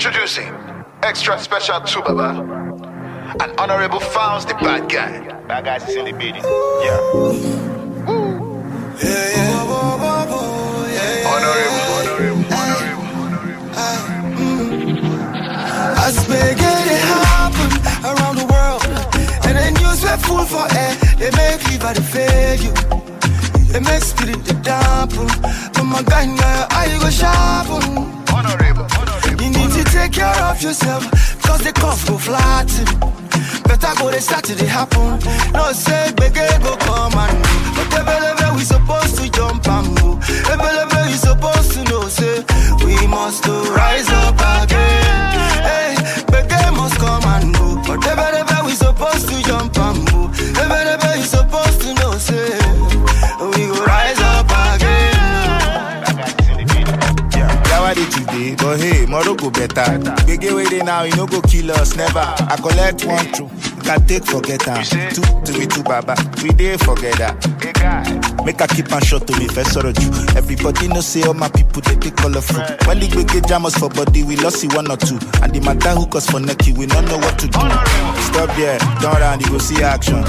introducing extra special to Baba and Honorable Founds the bad guy. Bad guys is in the building. Yeah. Honorable, honorable, honorable, As big as it happen around the world, and then news we full for air. They make liver to fail you. They make spirit to dampen. But my guy, now I go sharpen. honorable, honorable. You need to take care of yourself, cause the cough go flatten. Better go they start to they happen. No say big go come and go. But the level we supposed to jump and go. The level we supposed to know say tomorrow go better. Gbege wey dey now, you no go kill us, never. I collect one true, you can take forget am. Two to me two baba, we dey forget that. Make I keep am short to me first sorrow you. Everybody know say all my people they dey colorful. When the gbege jam us for body, we lost it one or two. And the matter hook us for necky, we don't know what to do. Stop there, turn around, you go see action.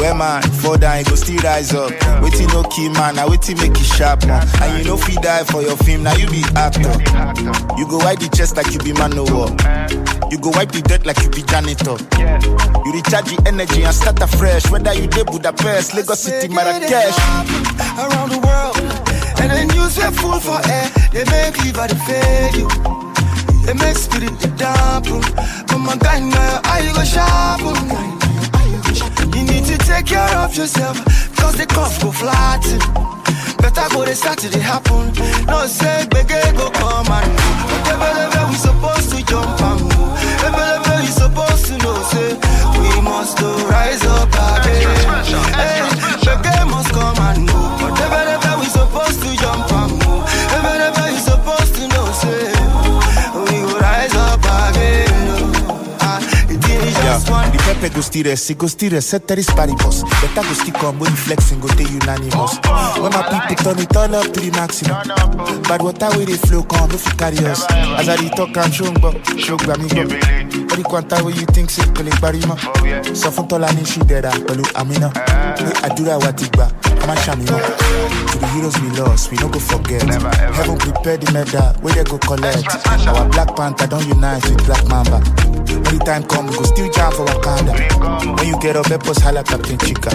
Where man, fall down, you go still rise up. Waiting no key man, now waiting make it sharp man. And you know fi die for your film, now you be actor. You go wipe the chest like you be man no war. You go wipe the dirt like you be janitor. You recharge the energy and start afresh. Whether you dey Budapest, Lagos City, Marrakesh. around the world. And the news we full for air. They make liver to fail you. They make spirit to dampen. But my guy now I go sharpen. Need to take care of yourself. Cause the cough go flatten. Better go they start to they happen. No say big go come and go. Whatever level we supposed to jump and go. Every level we supposed to know say we must rise up again. Still rest, set is paribus. Better come when flexing, go take unanimous. When my people turn it turn up to the maximum. But water with the flow come, if you carry us. As I talk, I'm showing but me go. What the quanta where you think say, kole barima. So fun tola ni she dead, pelu amina. Ni adura watigba, ama shamina. To the heroes we lost, we no go forget. Heaven prepared the medal, where they go collect. Our Black Panther don't unite with Black Mamba. When the time come, we go still jam for Wakanda. When you get up, help us holla Captain Chica.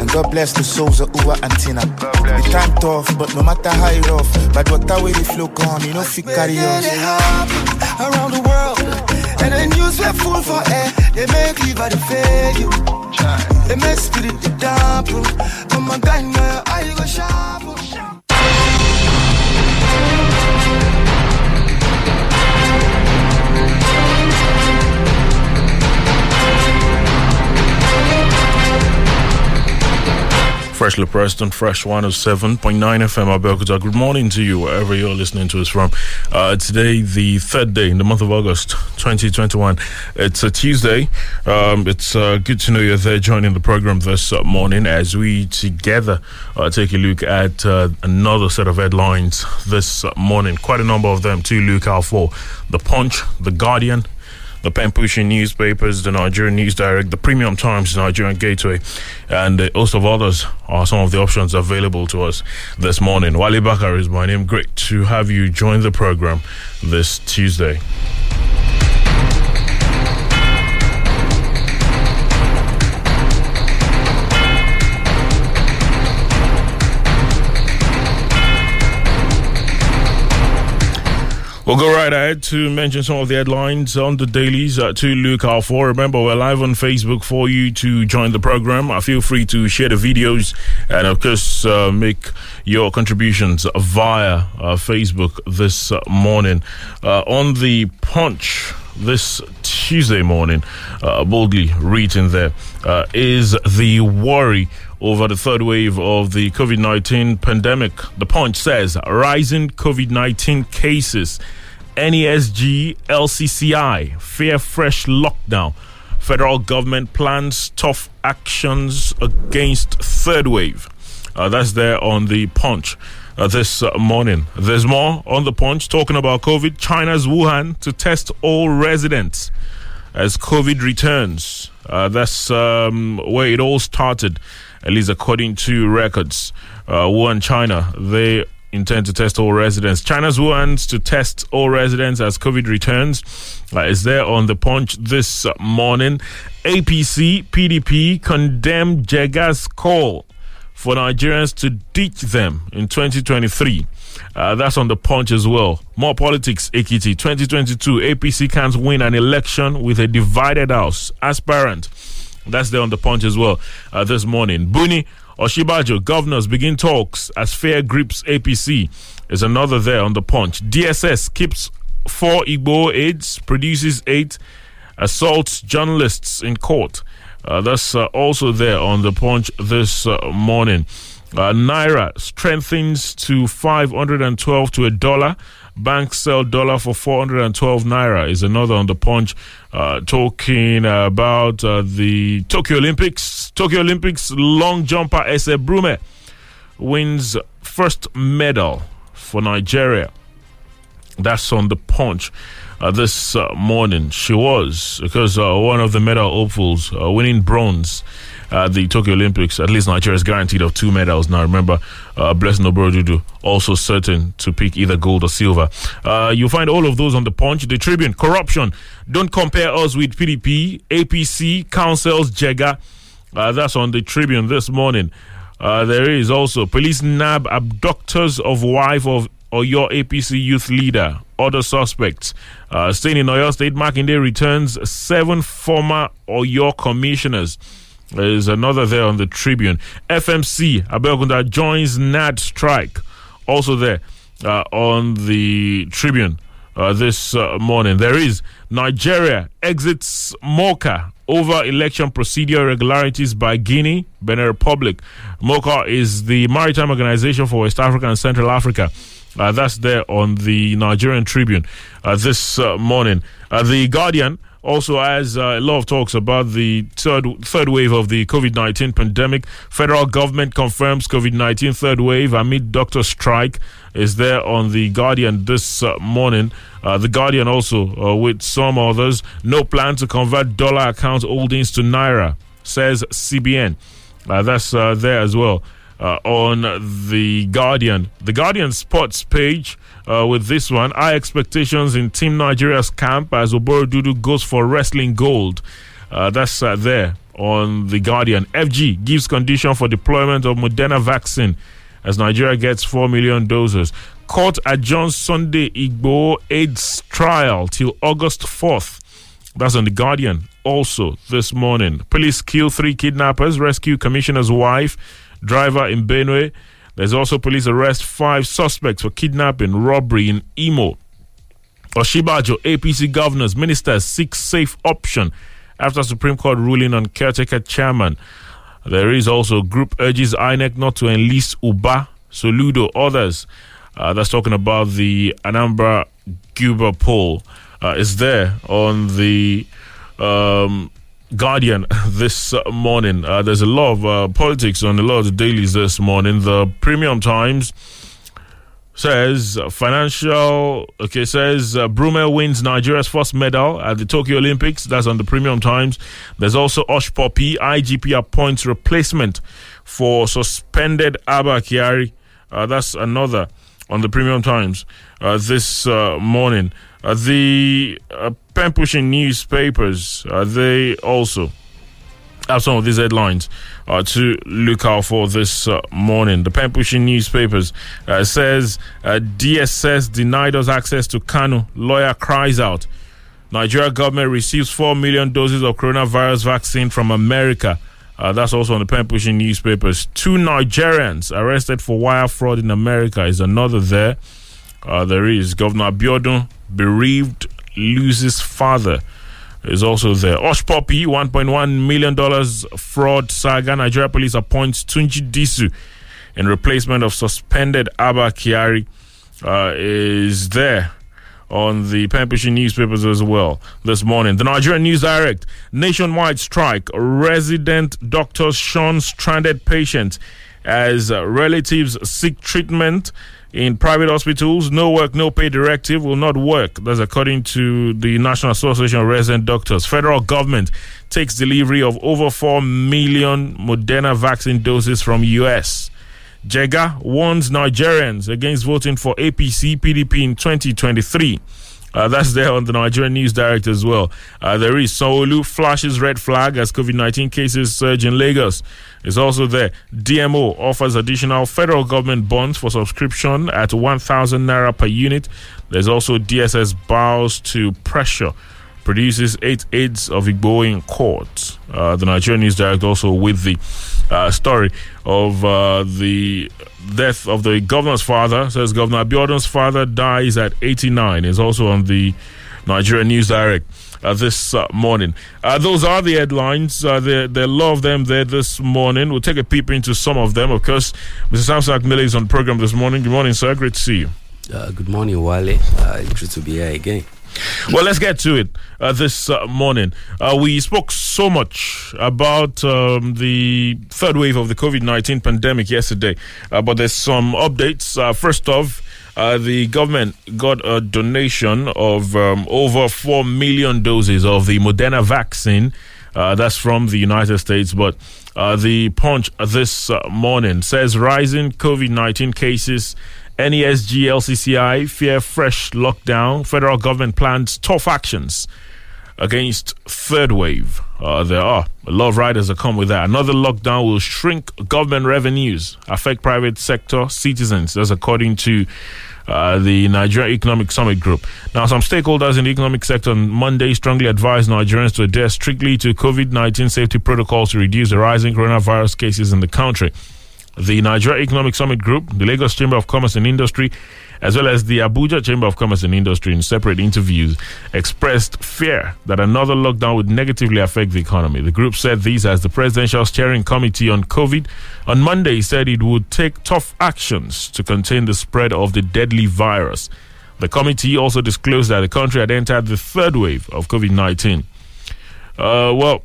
And God bless the souls of Uwa and Tina. The time tough, but no matter how it rough, but water way the flow come, you know fit carry Yeah, us. they happen around the world. And the news we full for air. They make liver to fail you. They make spirit to dampen. But my guy now I go sharpen. Oh. Freshly pressed on Fresh 107.9 FM Abeokuta. Good morning to you, wherever you're listening to us from. Uh, today, the third day in the month of August 2021. It's a Tuesday. Um, it's uh, good to know you're there joining the program this morning as we together take a look at uh, another set of headlines this morning. Quite a number of them to look out for. The Punch, The Guardian, the pushing newspapers, the Nigerian News Direct, the Premium Times, Nigerian Gateway, and a host of others are some of the options available to us this morning. Wale Bakar is my name. Great to have you join the program this Tuesday. We'll go right ahead to mention some of the headlines on the dailies uh, to out for. Remember, we're live on Facebook for you to join the program. Uh, feel free to share the videos and, of course, uh, make your contributions via uh, Facebook this uh, morning. Uh, on the Punch this Tuesday morning, boldly written there, is the worry over the third wave of the COVID 19 pandemic. The Punch says rising COVID 19 cases, NESG, LCCI, fear fresh lockdown. Federal government plans tough actions against third wave. Uh, that's there on the Punch. Uh, this uh, morning. There's more on the punch talking about COVID. China's Wuhan to test all residents as COVID returns. Uh, that's um, where it all started at least according to records. Uh, Wuhan, China, they intend to test all residents. China's Wuhan to test all residents as COVID returns uh, is there on the punch this morning. APC, PDP condemn Jega's call for Nigerians to ditch them in 2023. Uh, that's on the punch as well. More politics, Ekiti. 2022, APC can't win an election with a divided house. Aspirant that's there on the punch as well uh, this morning. Buni Osinbajo, governors begin talks as fair grips APC. Is another there on the punch. DSS keeps four Igboho aides, produces eight, assaults journalists in court. Uh, that's uh, also there on the punch this uh, morning. Uh, Naira strengthens to 512 to a dollar. Banks sell dollar for 412 naira is another on the punch. Uh, talking about uh, the Tokyo Olympics. Tokyo Olympics long jumper Ese Brume wins first medal for Nigeria. That's on the punch. Uh, this uh, morning. She was because uh, one of the medal hopefuls uh, winning bronze at the Tokyo Olympics. At least Nigeria is guaranteed of two medals now. Remember, uh, Blessing Oborududu also certain to pick either gold or silver. Uh, you'll find all of those on the punch. The Tribune, corruption. Don't compare us with PDP, APC, councils, Jega. Uh, that's on the Tribune this morning. Uh, there is also police nab abductors of wife of or your APC youth leader. Other suspects. Uh, staying in Oyo State, Makinde returns seven former Oyo commissioners. There's another there on the Tribune. FMC, Abeokuta joins NAD strike. Also there uh, on the Tribune uh, this uh, morning. There is Nigeria exits MOCA over election procedure irregularities by Guinea, Benin Republic. MOCA is the maritime organization for West Africa and Central Africa. Uh, that's there on the Nigerian Tribune uh, this uh, morning. The Guardian also as uh, a lot of talks about the third third wave of the COVID nineteen pandemic. Federal government confirms COVID nineteen third wave amid doctor strike. Is there on the Guardian this uh, morning? Uh, the Guardian also, uh, with some others, no plan to convert dollar account holdings to naira, says CBN. Uh, that's uh, there as well uh, on the Guardian. The Guardian sports page uh, with this one. High expectations in Team Nigeria's camp as Oborududu goes for wrestling gold. Uh, that's uh, there on the Guardian. FG gives condition for deployment of Moderna vaccine as Nigeria gets 4 million doses. Court adjourns Sunday Igboho AIDS trial till August 4th. That's on the Guardian. Also, this morning, police kill three kidnappers, rescue commissioner's wife driver in Benue. There's also police arrest five suspects for kidnapping, robbery in Imo. Osinbajo, APC governors, ministers seek safe option after Supreme Court ruling on caretaker chairman. There is also group urges INEC not to enlist Uba, Soludo, others. Uh, that's talking about the Anambra Guber poll. Uh, is there on the um, Guardian this uh, morning. Uh, there's a lot of uh, politics on a lot of dailies this morning. The Premium Times says financial okay says uh, Brume wins Nigeria's first medal at the Tokyo Olympics. That's on the Premium Times. There's also Hushpuppi. IGP appoints replacement for suspended Abba Kyari. Uh, that's another on the Premium Times uh, this uh, morning. Uh, the uh, pen pushing newspapers, uh, they also have some of these headlines uh, to look out for this uh, morning. The pen pushing newspapers uh, says uh, DSS denied us access to Kanu. Lawyer cries out. Nigeria government receives 4 million doses of coronavirus vaccine from America. Uh, that's also on the pen pushing newspapers. Two Nigerians arrested for wire fraud in America is another there. Uh, there is Governor Abiodun bereaved loses father is also there. Hushpuppi, $1.1 million fraud saga. Nigeria police appoints Tunji Disu in replacement of suspended Abba Kyari. uh, is there on the pen pushing newspapers as well this morning. The Nigerian News Direct, nationwide strike, resident doctors shun stranded patients as relatives seek treatment in private hospitals. No work, no pay directive will not work. That's according to the National Association of Resident Doctors. Federal government takes delivery of over 4 million Moderna vaccine doses from US. Jega warns Nigerians against voting for APC PDP in 2023. Uh, that's there on the Nigerian News Direct as well. Uh, there is Sanwo-Olu flashes red flag as COVID 19 cases surge in Lagos. It's also there. DMO offers additional federal government bonds for subscription at 1,000 naira per unit. There's also DSS bows to pressure produces eight aides of Igboho in court. Uh, the Nigerian News Direct also with the uh, story of uh, the death of the governor's father. Says Governor Abiodun's father dies at 89. Is also on the Nigerian News Direct. Uh, this uh, morning. Uh, those are the headlines. Uh, there, there are a lot of them there this morning. We'll take a peep into some of them. Of course, Mr. Samson Akindele is on program this morning. Good morning, sir. Great to see you. good morning, Wale. Uh, good to be here again. Well, let's get to it uh, this uh, morning. Uh, we spoke so much about um, the third wave of the COVID 19 pandemic yesterday, uh, but there's some updates. Uh, first off, uh, the government got a donation of um, over 4 million doses of the Moderna vaccine. that's from the United States, but the punch this morning says rising COVID 19 cases NESG LCCI fear fresh lockdown. Federal government plans tough actions against third wave. Uh, there are a lot of riders that come with that. Another lockdown will shrink government revenues, affect private sector citizens. That's according to uh, the Nigeria Economic Summit Group. Now, some stakeholders in the economic sector on Monday strongly advised Nigerians to adhere strictly to COVID 19 safety protocols to reduce the rising coronavirus cases in the country the Nigeria Economic Summit Group, the Lagos Chamber of Commerce and Industry, as well as the Abuja Chamber of Commerce and Industry in separate interviews expressed fear that another lockdown would negatively affect the economy. The group said this as the Presidential Steering Committee on COVID on Monday said it would take tough actions to contain the spread of the deadly virus. The committee also disclosed that the country had entered the third wave of COVID 19. Uh, well,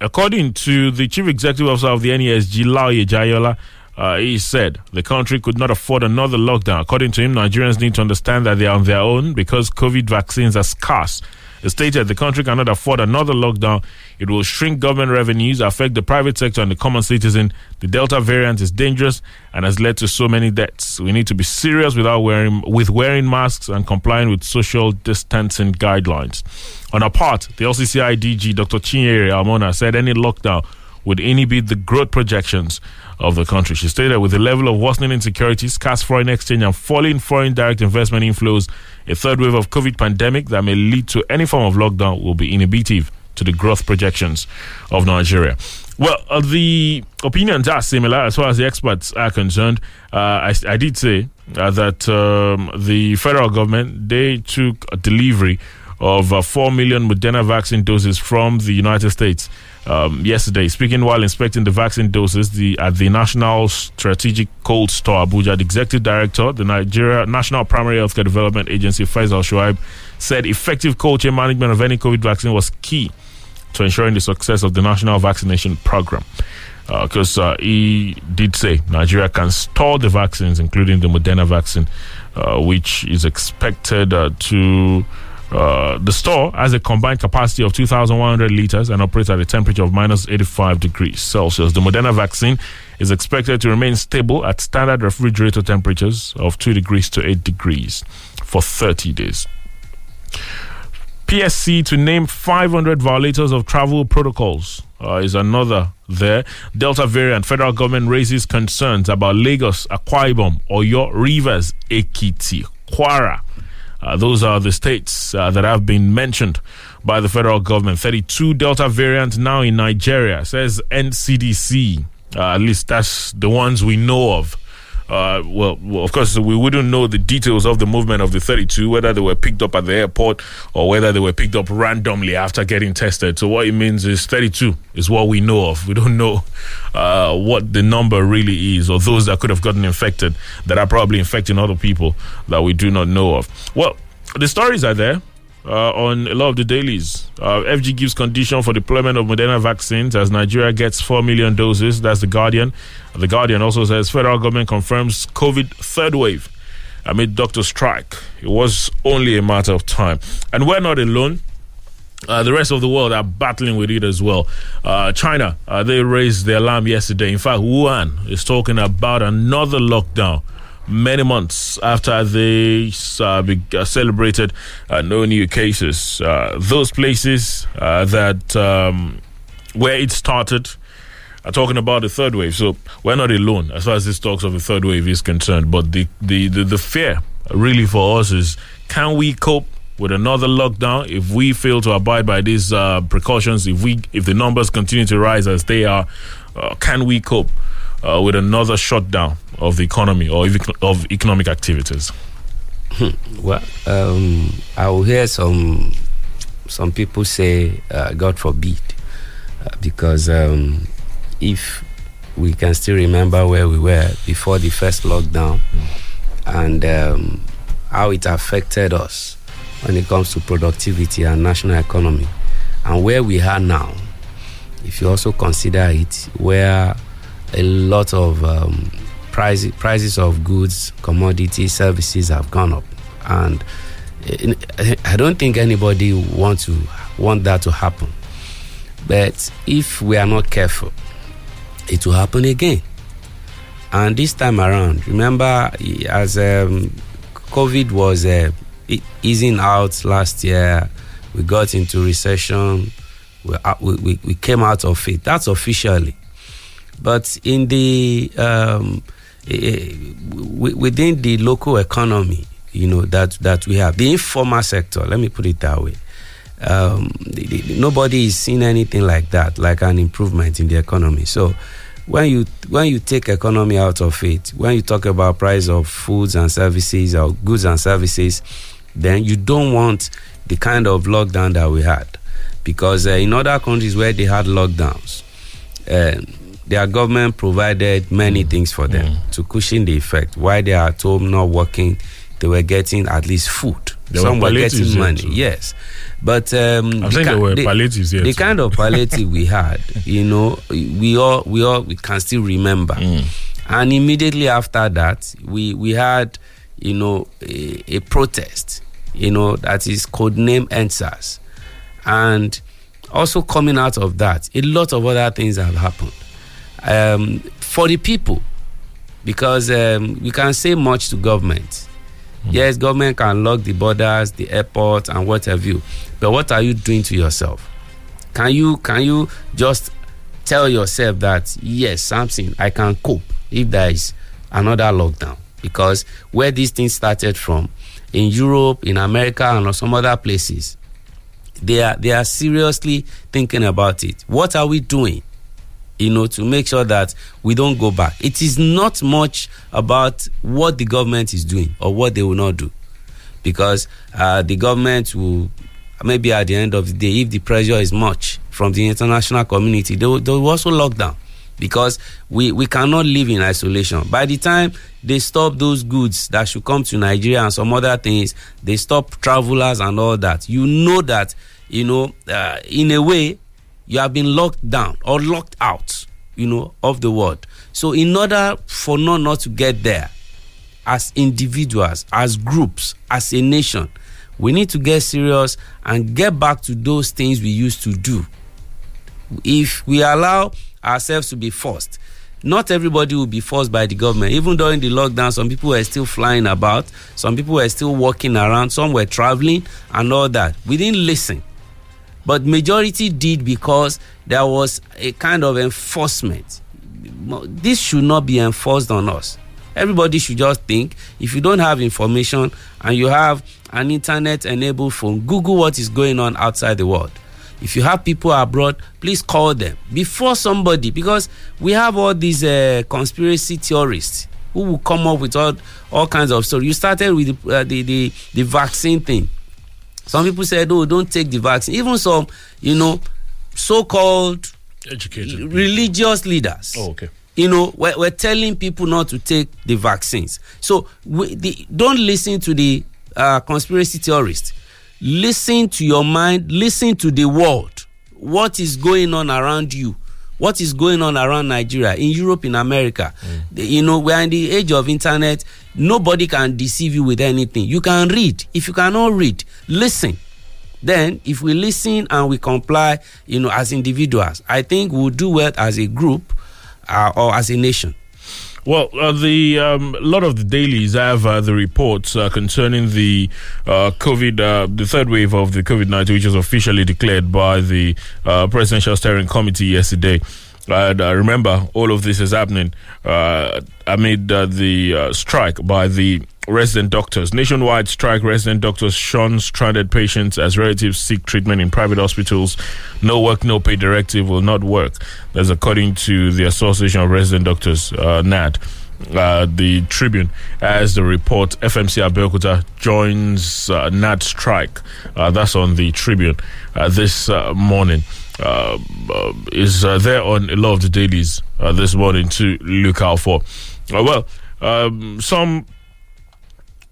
According to the chief executive officer of the NESG, Laoye Jaiyeola, uh, he said the country could not afford another lockdown. According to him, Nigerians need to understand that they are on their own because COVID vaccines are scarce. Stated the country cannot afford another lockdown. It will shrink government revenues, affect the private sector and the common citizen. The Delta variant is dangerous and has led to so many deaths. We need to be serious without wearing with wearing masks and complying with social distancing guidelines. On a part, the LCCI DG Dr. Chinyere Almona said any lockdown would inhibit the growth projections of the country. She stated with the level of worsening insecurity, scarce foreign exchange, and falling foreign direct investment inflows, a third wave of COVID pandemic that may lead to any form of lockdown will be inhibitive to the growth projections of Nigeria. Well, uh, the opinions are similar as far as the experts are concerned. Uh, I, I, did say uh, that um, the federal government they took a delivery of uh, 4 million Moderna vaccine doses from the United States um, yesterday. Speaking while inspecting the vaccine doses the, at the National Strategic Cold Store Abuja, the executive director, the Nigeria National Primary Healthcare Development Agency, Faisal Shuaib, said effective cold chain management of any COVID vaccine was key to ensuring the success of the national vaccination program. Because uh, uh, he did say Nigeria can store the vaccines, including the Moderna vaccine, uh, which is expected uh, to uh, the store has a combined capacity of 2,100 liters and operates at a temperature of minus 85 degrees Celsius. The Moderna vaccine is expected to remain stable at standard refrigerator temperatures of 2 degrees to 8 degrees for 30 days. PSC to name 500 violators of travel protocols uh, is another there. Delta variant. Federal government raises concerns about Lagos, Akwa Ibom, Oyo, Rivers, Ekiti, Kwara. Uh, those are the states uh, that have been mentioned by the federal government. 32 Delta variants now in Nigeria, says NCDC. Uh, at least that's the ones we know of. Uh, well, well, of course, we wouldn't know the details of the movement of the 32, whether they were picked up at the airport or whether they were picked up randomly after getting tested. So, what it means is 32 is what we know of. We don't know uh, what the number really is, or those that could have gotten infected that are probably infecting other people that we do not know of. Well, the stories are there uh, on a lot of the dailies. Uh, FG gives condition for deployment of Moderna vaccines as Nigeria gets 4 million doses. That's The Guardian. The Guardian also says federal government confirms COVID third wave amid doctor strike. It was only a matter of time. And we're not alone. Uh, the rest of the world are battling with it as well. Uh, China, uh, they raised the alarm yesterday. In fact, Wuhan is talking about another lockdown many months after they uh, be, uh, celebrated uh, no new cases. Uh, those places uh, that um, where it started are talking about the third wave. So we're not alone as far as this talks of the third wave is concerned. But the, the, the, the fear really for us is can we cope with another lockdown if we fail to abide by these uh, precautions if we if the numbers continue to rise as they are can we cope uh, with another shutdown of the economy or of economic activities well um, i will hear some some people say uh, god forbid uh, because um, if we can still remember where we were before the first lockdown and um, how it affected us when it comes to productivity and national economy. And where we are now, if you also consider it, where a lot of um, price, prices of goods, commodities, services have gone up. And I don't think anybody want to want that to happen. But if we are not careful, it will happen again. And this time around, remember, as um, COVID was uh, easing out last year. We got into recession. We, we, we came out of it. That's officially. But in the um, within the local economy, you know that that we have the informal sector. Let me put it that way. Um, nobody is seeing anything like that, like an improvement in the economy. So when you when you take economy out of it, when you talk about price of foods and services or goods and services, then you don't want the kind of lockdown that we had. Because uh, in other countries where they had lockdowns, uh, their government provided many mm. things for them mm. to cushion the effect. While they are at home not working, they were getting at least food. There Some were, were getting money, too. yes. But um, I'm saying there were palliatives the too. kind of palliative we had, you know, we all we all we can still remember. Mm. And immediately after that, we we had, you know, a, a protest you know, that is codename EndSARS. And also coming out of that, a lot of other things have happened. Um, for the people, because um, we can say much to government. Mm. Yes, government can lock the borders, the airport, and what have you. But what are you doing to yourself? Can you can you just tell yourself that yes, something I can cope if there is another lockdown? Because where these things started from, in Europe, in America, and some other places, they are they are seriously thinking about it. What are we doing? You know, to make sure that we don't go back. It is not much about what the government is doing or what they will not do, because uh, the government will maybe at the end of the day, if the pressure is much from the international community, they will, they will also lock down because we, we cannot live in isolation. By the time they stop those goods that should come to Nigeria and some other things, they stop travelers and all that. You know that, you know, uh, in a way, you have been locked down or locked out, you know, of the world. So, in order for not, not to get there, as individuals, as groups, as a nation, we need to get serious and get back to those things we used to do. If we allow ourselves to be forced. Not everybody will be forced by the government. Even during the lockdown, some people were still flying about, some people were still walking around, some were traveling, and all that. We didn't listen. But majority did because there was a kind of enforcement. This should not be enforced on us. Everybody should just think if you don't have information and you have an internet enabled phone, Google what is going on outside the world. If you have people abroad, please call them before somebody because we have all these uh, conspiracy theorists who will come up with all, all kinds of stories. You started with the, uh, the, the, the vaccine thing. Some people said, oh, don't take the vaccine. Even some, you know, so called Educated. religious leaders. Oh, okay. You know, we're, we're telling people not to take the vaccines. So we, the, don't listen to the uh, conspiracy theorists. Listen to your mind, listen to the world. What is going on around you? What is going on around Nigeria, in Europe, in America? The- You know, we're in the age of internet. Nobody can deceive you with anything. You can read. If you cannot read, listen then if we listen and we comply you know as individuals i think we'll do well as a group uh, or as a nation Well, uh, the um, a lot of the dailies have uh, the reports uh, concerning the uh, COVID, uh, the third wave of the COVID nineteen, which was officially declared by the uh, Presidential Steering Committee yesterday. And remember, all of this is happening amid the strike by the resident doctors. Nationwide strike, resident doctors shun stranded patients as relatives seek treatment in private hospitals. No work, no pay directive will not work. That's according to the Association of Resident Doctors, uh, NAD. Uh, the Tribune, as the report, FMC Abeokuta joins uh, NAD strike. Uh, that's on the Tribune uh, this uh, morning. Uh, is there on a lot of the dailies this morning to look out for. Well, um, some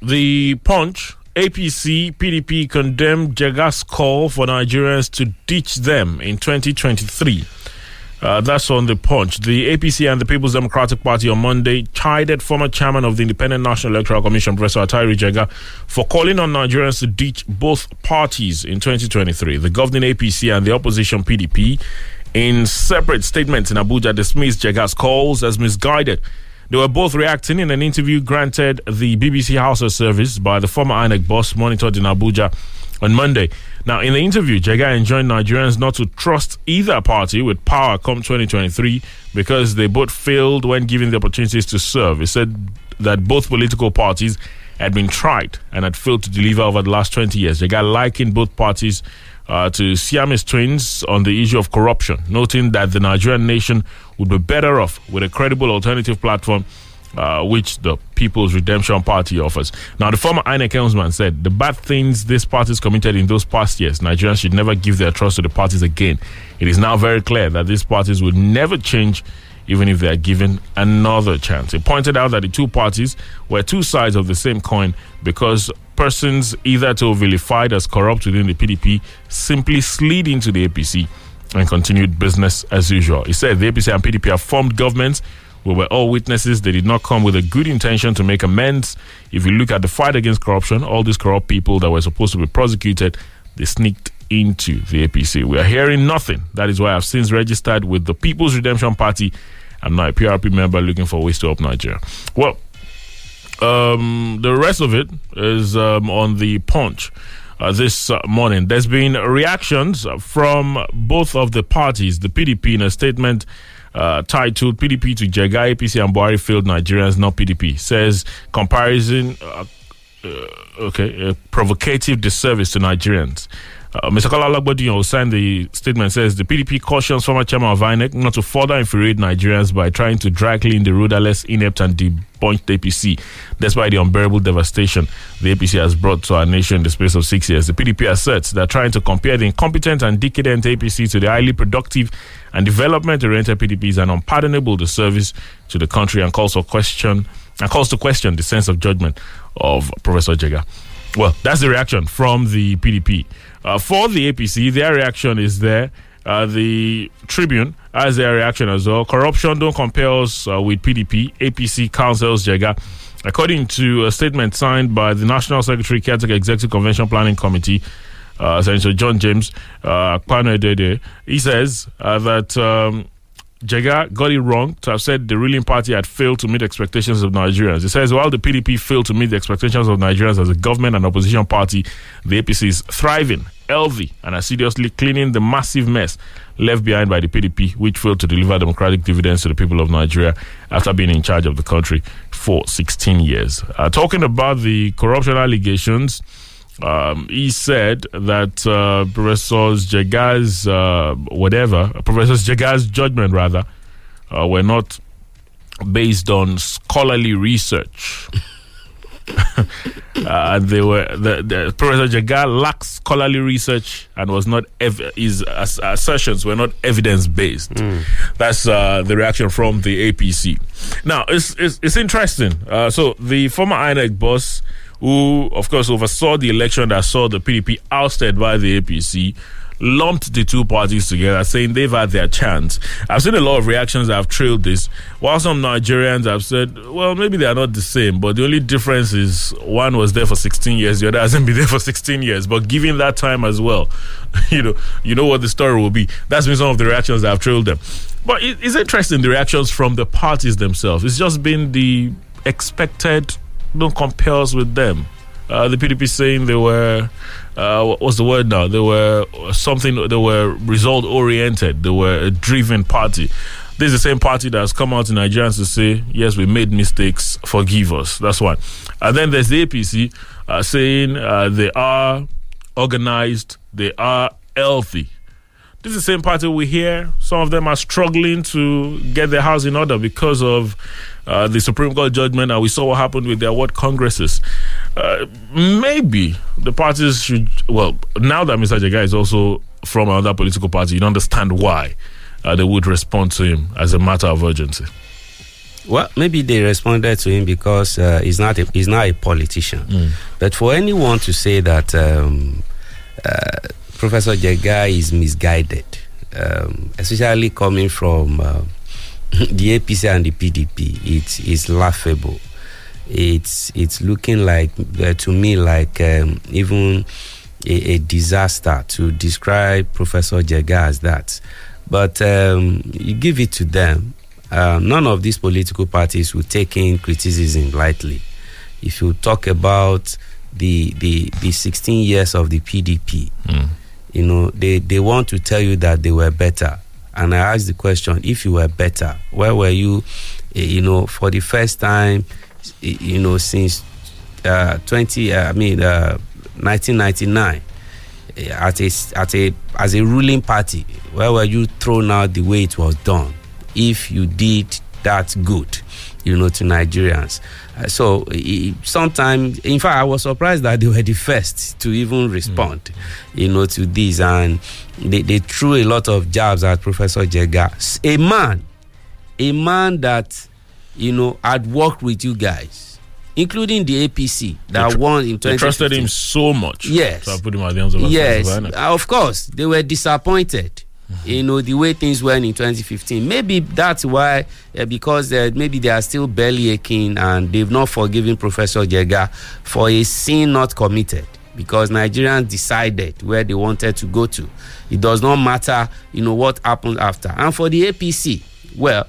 the Punch, APC, PDP condemned Jega's call for Nigerians to ditch them in 2023. Uh, that's on the punch. The APC and the People's Democratic Party on Monday chided former chairman of the Independent National Electoral Commission, Professor Attahiru Jega, for calling on Nigerians to ditch both parties in 2023. The governing APC and the opposition PDP, in separate statements in Abuja, dismissed Jega's calls as misguided. They were both reacting in an interview granted the BBC Hausa Service by the former INEC boss, monitored in Abuja on Monday. Now, in the interview, Jega enjoined Nigerians not to trust either party with power come 2023 because they both failed when given the opportunities to serve. He said that both political parties had been tried and had failed to deliver over the last 20 years. Jega likened both parties uh, to Siamese twins on the issue of corruption, noting that the Nigerian nation would be better off with a credible alternative platform uh, which the People's Redemption Party offers. Now, the former INEC helmsman said the bad things these parties committed in those past years, Nigerians should never give their trust to the parties again. It is now very clear that these parties will never change. Even if they are given another chance. He pointed out that the two parties were two sides of the same coin because persons either to vilified as corrupt within the PDP simply slid into the APC and continued business as usual. He said the APC and PDP have formed governments we were all witnesses. They did not come with a good intention to make amends. If you look at the fight against corruption, all these corrupt people that were supposed to be prosecuted, they sneaked into the APC. We are hearing nothing. That is why I've since registered with the People's Redemption Party. I'm now a PRP member looking for ways to help Nigeria. Well, um, the rest of it is um, on the punch. Uh, this uh, morning, there's been reactions from both of the parties. The PDP, in a statement uh, titled "PDP to Jega, APC and Buhari failed Nigerians, not PDP," says comparison. Uh, uh, okay, provocative disservice to Nigerians. Uh, Mr. Kola Ologbondiyan who signed the statement says the PDP cautions former chairman of INEC not to further infuriate Nigerians by trying to drag clean the rudderless, inept, and debunked APC, despite the unbearable devastation the APC has brought to our nation in the space of six years. The PDP asserts they're trying to compare the incompetent and decadent APC to the highly productive and development-oriented PDP is an unpardonable disservice to the country and calls for question and calls to question the sense of judgment of Professor Jega. Well, that's the reaction from the PDP. Uh, for the APC, their reaction is there. Uh, the Tribune has their reaction as well. Corruption don't compare us uh, with PDP. APC counsels Jega. According to a statement signed by the National Secretary, Caretaker Executive Convention Planning Committee, uh, Senator John James uh, he says uh, that um, Jega got it wrong to have said the ruling party had failed to meet expectations of Nigerians. He says while the PDP failed to meet the expectations of Nigerians as a government and opposition party, the APC is thriving healthy and assiduously cleaning the massive mess left behind by the PDP, which failed to deliver democratic dividends to the people of Nigeria after being in charge of the country for 16 years. Uh, talking about the corruption allegations, um, he said that uh, Professor Jega's uh, whatever, Professor Jega's judgment rather, uh, were not based on scholarly research. uh, they were the, the Professor Jega lacks scholarly research and was not ev- his ass- assertions were not evidence based. That's uh, the reaction from the APC. Now it's it's, it's interesting. Uh, so the former INEC boss, who of course oversaw the election that saw the PDP ousted by the APC. Lumped the two parties together, saying they've had their chance. I've seen a lot of reactions that have trailed this, while some Nigerians have said, well, maybe they are not the same, but the only difference is one was there for 16 years, the other hasn't been there for 16 years. But given that time as well, you know, you know what the story will be. That's been some of the reactions that have trailed them. But it, it's interesting the reactions from the parties themselves. It's just been the expected, don't compare us with them. Uh, the PDP saying they were, uh, what was the word now? They were something, they were result oriented, they were a driven party. This is the same party that has come out in Nigerians to say, yes, we made mistakes, forgive us. That's one. And then there's the APC uh, saying uh, they are organized, they are healthy. This is the same party we hear. Some of them are struggling to get their house in order because of uh, the Supreme Court judgment, and we saw what happened with their what congresses. Uh, maybe the parties should. Well, now that Mr. Jega is also from another political party, you don't understand why uh, they would respond to him as a matter of urgency. Well, maybe they responded to him because uh, he's not a, he's not a politician. But for anyone to say that um, uh, Professor Jega is misguided, um, especially coming from uh, the APC and the PDP, it is laughable. It's it's looking like uh, to me like um, even a, a disaster to describe Professor Jega as that. But um, you give it to them. Um, none of these political parties will take in criticism lightly. If you talk about the the, the 16 years of the PDP, you know they, they want to tell you that they were better. And I ask the question: If you were better, where were you? eh, You know, for the first time, you know, since uh, 20, uh, I mean, uh, 1999 eh, at a, at a as a ruling party where were you thrown out the way it was done if you did that good you know to nigerians? Uh, so sometimes in fact i was surprised that they were the first to even respond you know to this. And they, they threw a lot of jabs at professor jega a man a man that you know had worked with you guys including the apc that tr- won in They trusted him so much. Yes. So I put him at the hands of Yes, Of uh, of course, they were disappointed. You know the way things went in 2015. Maybe that's why, uh, because uh, maybe they are still belly aching and they've not forgiven Professor Jega for a sin not committed. Because Nigerians decided where they wanted to go to. It does not matter, you know, what happened after. And for the APC, well,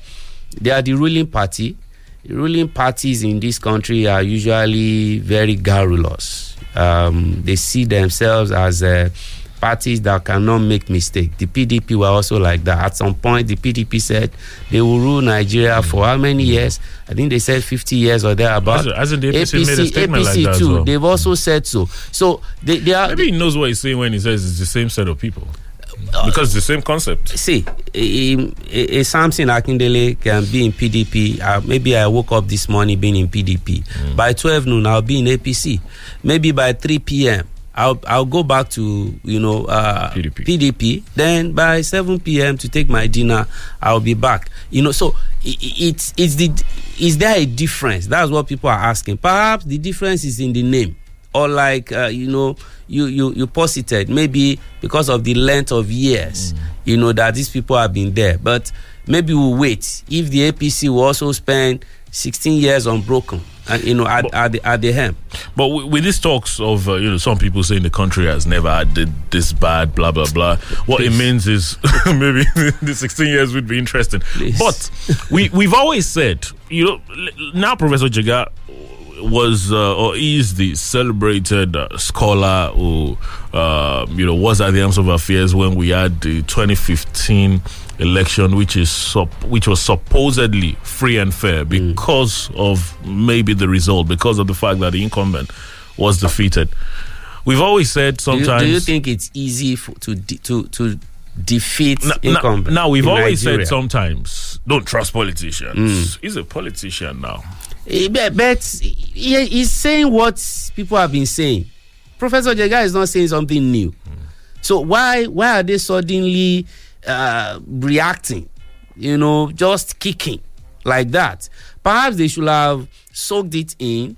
they are the ruling party. The ruling parties in this country are usually very garrulous. Um, they see themselves as uh, parties that cannot make mistake. The PDP were also like that. At some point, the PDP said they will rule Nigeria for how many years? I think they said 50 years or thereabouts. Hasn't- the APC made a statement APC like that as too. well? They've also said so. So they, they are. Maybe he knows what he's saying when he says it's the same set of people. Because it's the same concept. see, a, Samson Akindele can be in PDP. Uh, maybe I woke up this morning being in PDP. By 12 noon, I'll be in APC. Maybe by 3 p.m., I'll, I'll go back to, you know, uh, PDP. PDP. Then by 7 p.m. to take my dinner, I'll be back. You know, so i- i- it's, it's the, is there a difference? That's what people are asking. Perhaps the difference is in the name or like uh, you know you, you you posited maybe because of the length of years you know that these people have been there. But maybe we'll wait. If the apc will also spend 16 years unbroken and you know at, at the at the helm. But with, with these talks of, uh, you know, some people saying the country has never had this bad, blah, blah, blah, what it means is maybe the 16 years would be interesting. Please. But we, we've always said, you know, now Professor Jega, was uh, or is the celebrated uh, scholar who uh, you know was at the arms of affairs when we had the 2015 election, which is sup- which was supposedly free and fair because of maybe the result, because of the fact that the incumbent was defeated. We've always said Do you, sometimes. do you think it's easy for, to de- to to defeat N- n- incumbent? now we've in always Nigeria? said sometimes don't trust politicians. Mm. He's a politician now. Eh, But, he, he's saying what people have been saying. Professor Jega is not saying something new. So why why are they suddenly uh, reacting? You know, just kicking like that. Perhaps they should have soaked it in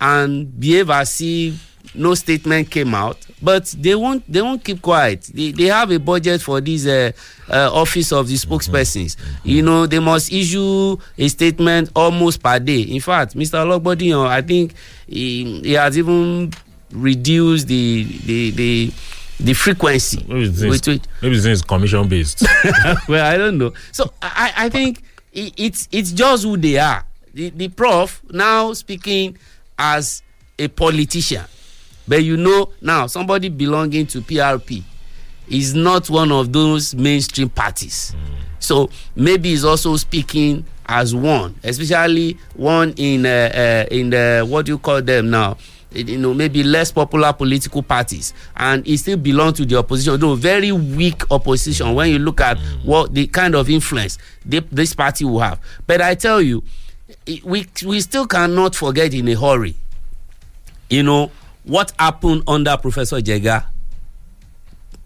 and behave as if no statement came out. But they won't. They won't keep quiet. They, they have a budget for this uh, uh, office of the spokespersons. You know, they must issue a statement almost per day. In fact, Mr. Ologbondiyan, I think he, he has even reduced the the the, the frequency. Maybe it's, with which- maybe it's commission based. well, I don't know. So I, I think i- it's it's just who they are. The, the prof now speaking as a politician, but you know now somebody belonging to PRP is not one of those mainstream parties. So maybe he's also speaking as one, especially one in uh, uh, in the what do you call them now? you know maybe less popular political parties. And he still belong to the opposition though very weak opposition. When you look at what the kind of influence they, this party will have. But i tell you we we still cannot forget in a hurry. You know what happened under professor jega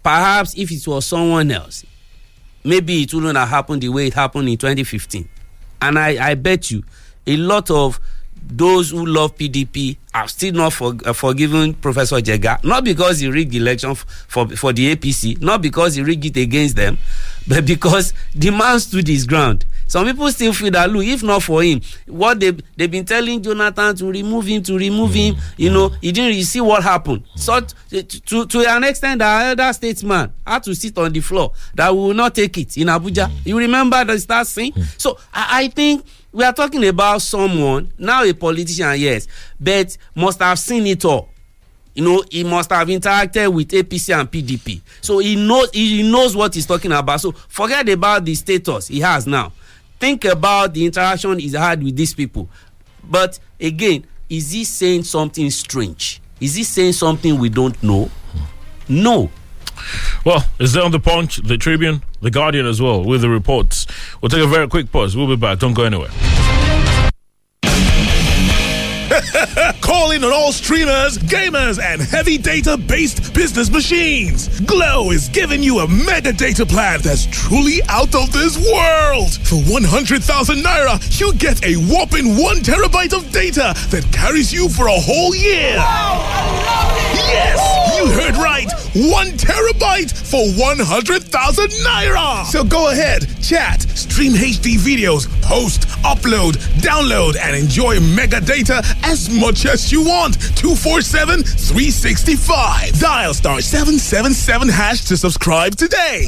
perhaps if it was someone else maybe it wouldn't have happened the way it happened in 2015 and i i bet you a lot of those who love pdp have still not for, uh, forgiven professor jega. Not because he rigged the election f- for for the apc not because he rigged it against them but because the man stood his ground. Some people still feel that look if not for him what they they've been telling jonathan to remove him to remove mm, him you mm. know he didn't see what happened. So to to to an extent our elder statesman had to sit on the floor that we will not take it in abuja. Mm. You remember the start scene? So i i think we are talking about someone now a politician yes but must have seen it all. You know he must have interacted with apc and pdp so he knows he knows what he's talking about. So forget about the status he has now. Think about the interaction he's had with these people. But again is he saying something strange? Is he saying something we don't know? No Well, it's there on the Punch, the Tribune, the Guardian as well, with the reports. We'll take a very quick pause. We'll be back. Don't go anywhere. Calling on all streamers, gamers, and heavy data based business machines. Glo is giving you a mega data plan that's truly out of this world. For 100,000 naira, you get a whopping one terabyte of data that carries you for a whole year. Wow, Yes, you heard right. One terabyte for 100,000 naira. So go ahead, chat, stream HD videos, post, upload, download, and enjoy mega data as much as you want. 247 365. Dial star 777 hash to subscribe today.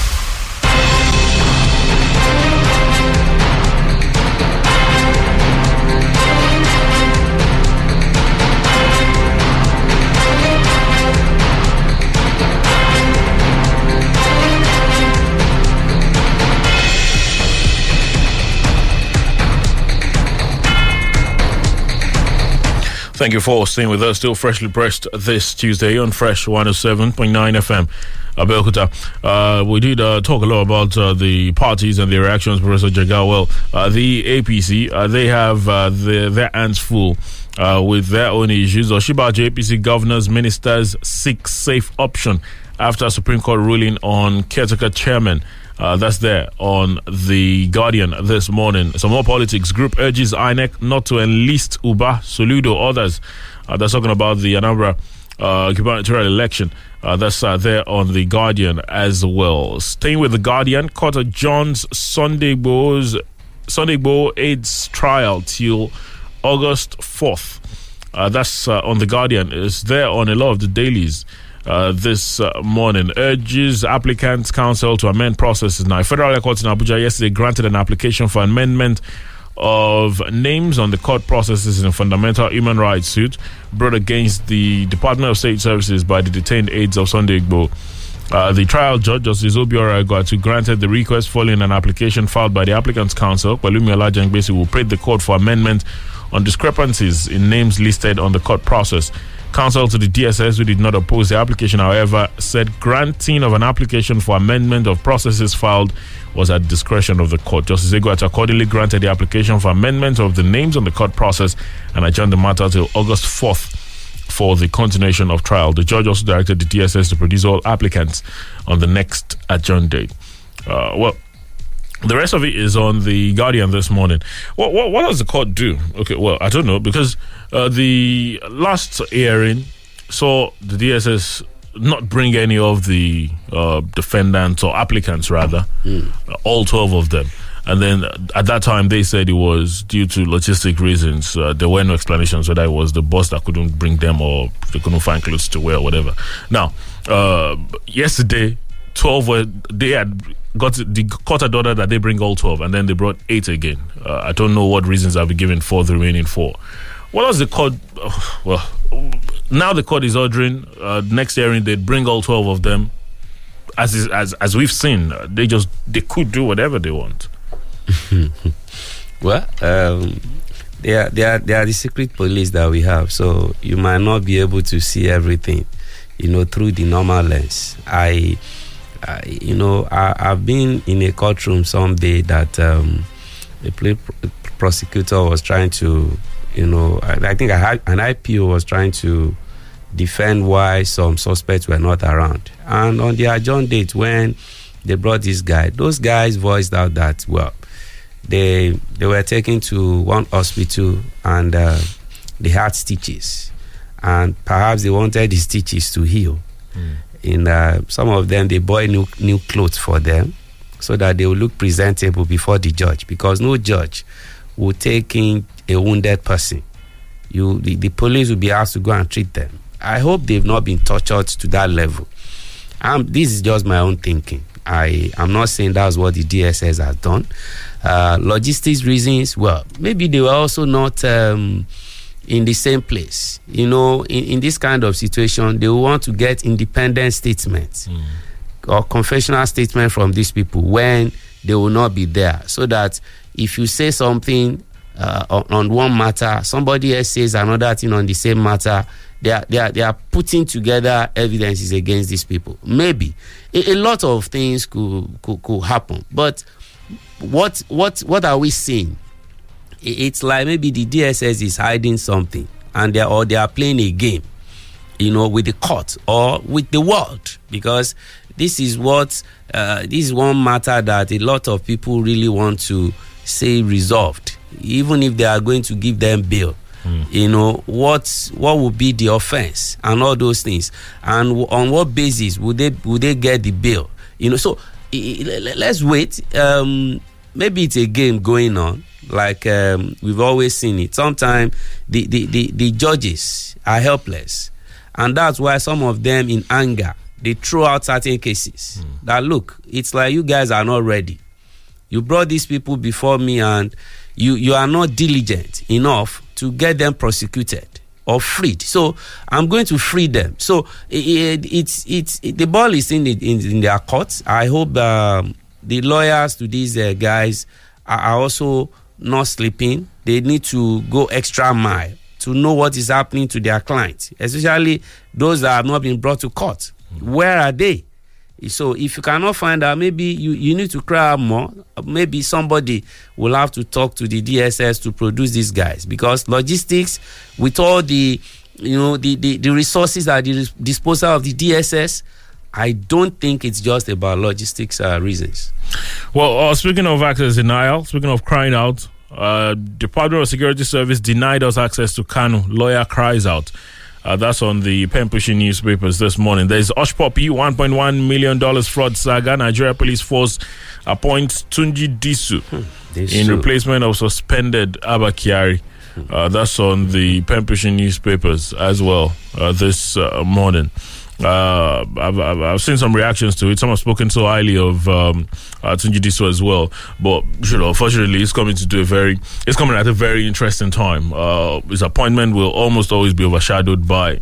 Thank you for staying with us. Still freshly pressed this Tuesday on Fresh 107.9 FM. Abeokuta. Uh, we did uh, talk a lot about uh, the parties and their reactions, Professor Jagal. Well, uh, the APC, uh, they have uh, their, hands full with their own issues. Oshiba APC governors, ministers seek safe option after a Supreme Court ruling on caretaker chairman. Uh, that's there on The Guardian this morning. Some more politics. Group urges INEC not to enlist Uba, Soludo, others. Uh, that's talking about the Anambra uh, gubernatorial election. Uh, that's uh, there on The Guardian as well. Staying with The Guardian, Carter John's Sunday Bows, Sunday Bow AIDS trial till August 4th. Uh, that's uh, on The Guardian. It's there on a lot of the dailies uh, this uh, morning. Urges applicants' counsel to amend processes. Now, federal court in Abuja yesterday granted an application for amendment of names on the court processes in a fundamental human rights suit brought against the Department of State Services by the detained aides of Sunday Igboho. Uh, the trial judge, Justice Obiora Egwuatu, granted the request following an application filed by the applicant's counsel, Pelumi Olajengbesi, who prayed the court for amendment on discrepancies in names listed on the court process. Counsel to the DSS, who did not oppose the application, however, said granting of an application for amendment of processes filed was at discretion of the court. Justice Egwuatu accordingly granted the application for amendment of the names on the court process and adjourned the matter till August 4th for the continuation of trial. The judge also directed the DSS to produce all applicants on the next adjourned date. Uh, well, the rest of it is on the Guardian this morning. What what, what does the court do? Okay, well, I don't know because uh, the last hearing saw the DSS not bring any of the uh, defendants or applicants, rather, uh, all 12 of them. And then uh, at that time, they said it was due to logistic reasons. Uh, there were no explanations whether it was the boss that couldn't bring them or they couldn't find clothes to wear or whatever. Now, uh, yesterday, 12 were, they had got the court ordered that they bring all 12 and then they brought eight again. Uh, I don't know what reasons I've been given for the remaining four. What does the court, well, now the court is ordering uh, next hearing they bring all 12 of them. As, is, as as we've seen, uh, they just they could do whatever they want. Well, um, they are they are they are the secret police that we have, so you might not be able to see everything, you know, through the normal lens. I, You know, I, I've been in a courtroom someday that um, the prosecutor was trying to, you know, I, I think I had an IPO was trying to defend why some suspects were not around, and on the adjourned date when they brought this guy, those guys voiced out that well they they were taken to one hospital and uh, they had stitches. And perhaps they wanted the stitches to heal in uh, some of them they buy new new clothes for them so that they will look presentable before the judge because no judge will take in a wounded person. You the, the police will be asked to go and treat them. I hope they've not been tortured to that level. Um, this is just my own thinking. I i'm not saying that's what the dss has done. Uh, logistics reasons well maybe they were also not um, in the same place. You know in, in this kind of situation they want to get independent statements or confessional statement from these people when they will not be there. So that if you say something uh, on, on one matter somebody else says another thing on the same matter they are, they are, they are putting together evidences against these people. Maybe. A, a lot of things could, could, could happen. But what what what are we seeing it's like maybe the dss is hiding something and they are, or they are playing a game you know, with the court or with the world, because this is what uh, this is one matter that a lot of people really want to say resolved, even if they are going to give them bail. You know what what would be the offense and all those things, and w- on what basis would they would they get the bail? You know, so let's wait. Um, maybe it's a game going on like um, we've always seen it. Sometimes the, the, the, the judges are helpless. And that's why some of them in anger they throw out certain cases. That look it's like you guys are not ready. You brought these people before me and you you are not diligent enough to get them prosecuted or freed. So i'm going to free them. So i- i- it's it's the ball is in, the, in in their courts. I hope um, the lawyers to these uh, guys are, are also not sleeping they need to go extra mile to know what is happening to their clients, especially those that have not been brought to court. Where are they? So if you cannot find out, maybe you, you need to cry out more. Maybe somebody will have to talk to the DSS to produce these guys because logistics, with all the you know the, the, the resources at the disposal of the DSS, I don't think it's just about logistics uh, reasons. Well, uh, speaking of access denial, speaking of crying out, uh, Department of Security Service denied us access to Kanu. Lawyer cries out. Uh, that's on the pen pushing newspapers this morning. There's Hushpuppi, $1.1 million fraud saga. Nigeria Police Force appoints Tunji Disu Hmm, in replacement of suspended Abba Kyari. Uh, that's on the pen pushing newspapers as well uh, this uh, morning. Uh, I've, I've, I've seen some reactions to it. Some have spoken so highly of um, uh, Tunji Disu as well, but you know, unfortunately, it's coming to do a very, it's coming at a very interesting time. Uh, his appointment will almost always be overshadowed by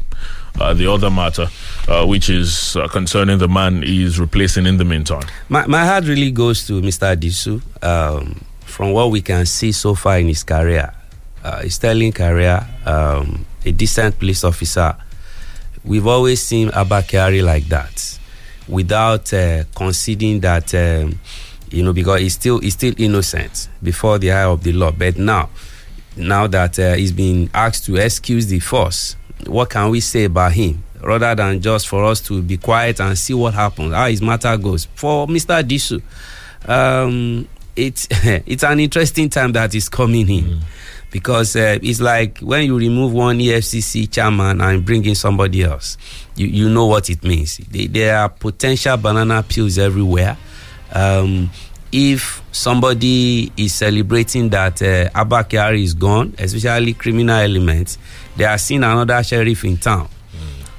uh, the other matter, uh, which is uh, concerning the man he's replacing in the meantime. My, my heart really goes to Mr. Disu. Um, from what we can see so far in his career, uh, his sterling career, um, a decent police officer. We've always seen Abba Kyari like that, without uh, conceding that, um, you know, because he's still he's still innocent before the eye of the law. But now, now that uh, he's been asked to excuse the force, what can we say about him? Rather than just for us to be quiet and see what happens, how his matter goes. For Mr. Disu, um, it's it's an interesting time that is coming in because uh, it's like when you remove one EFCC chairman and bring in somebody else, you, you know what it means. They, there are potential banana peels everywhere. Um, if somebody is celebrating that uh, Abba Kyari is gone, especially criminal elements, they are seeing another sheriff in town.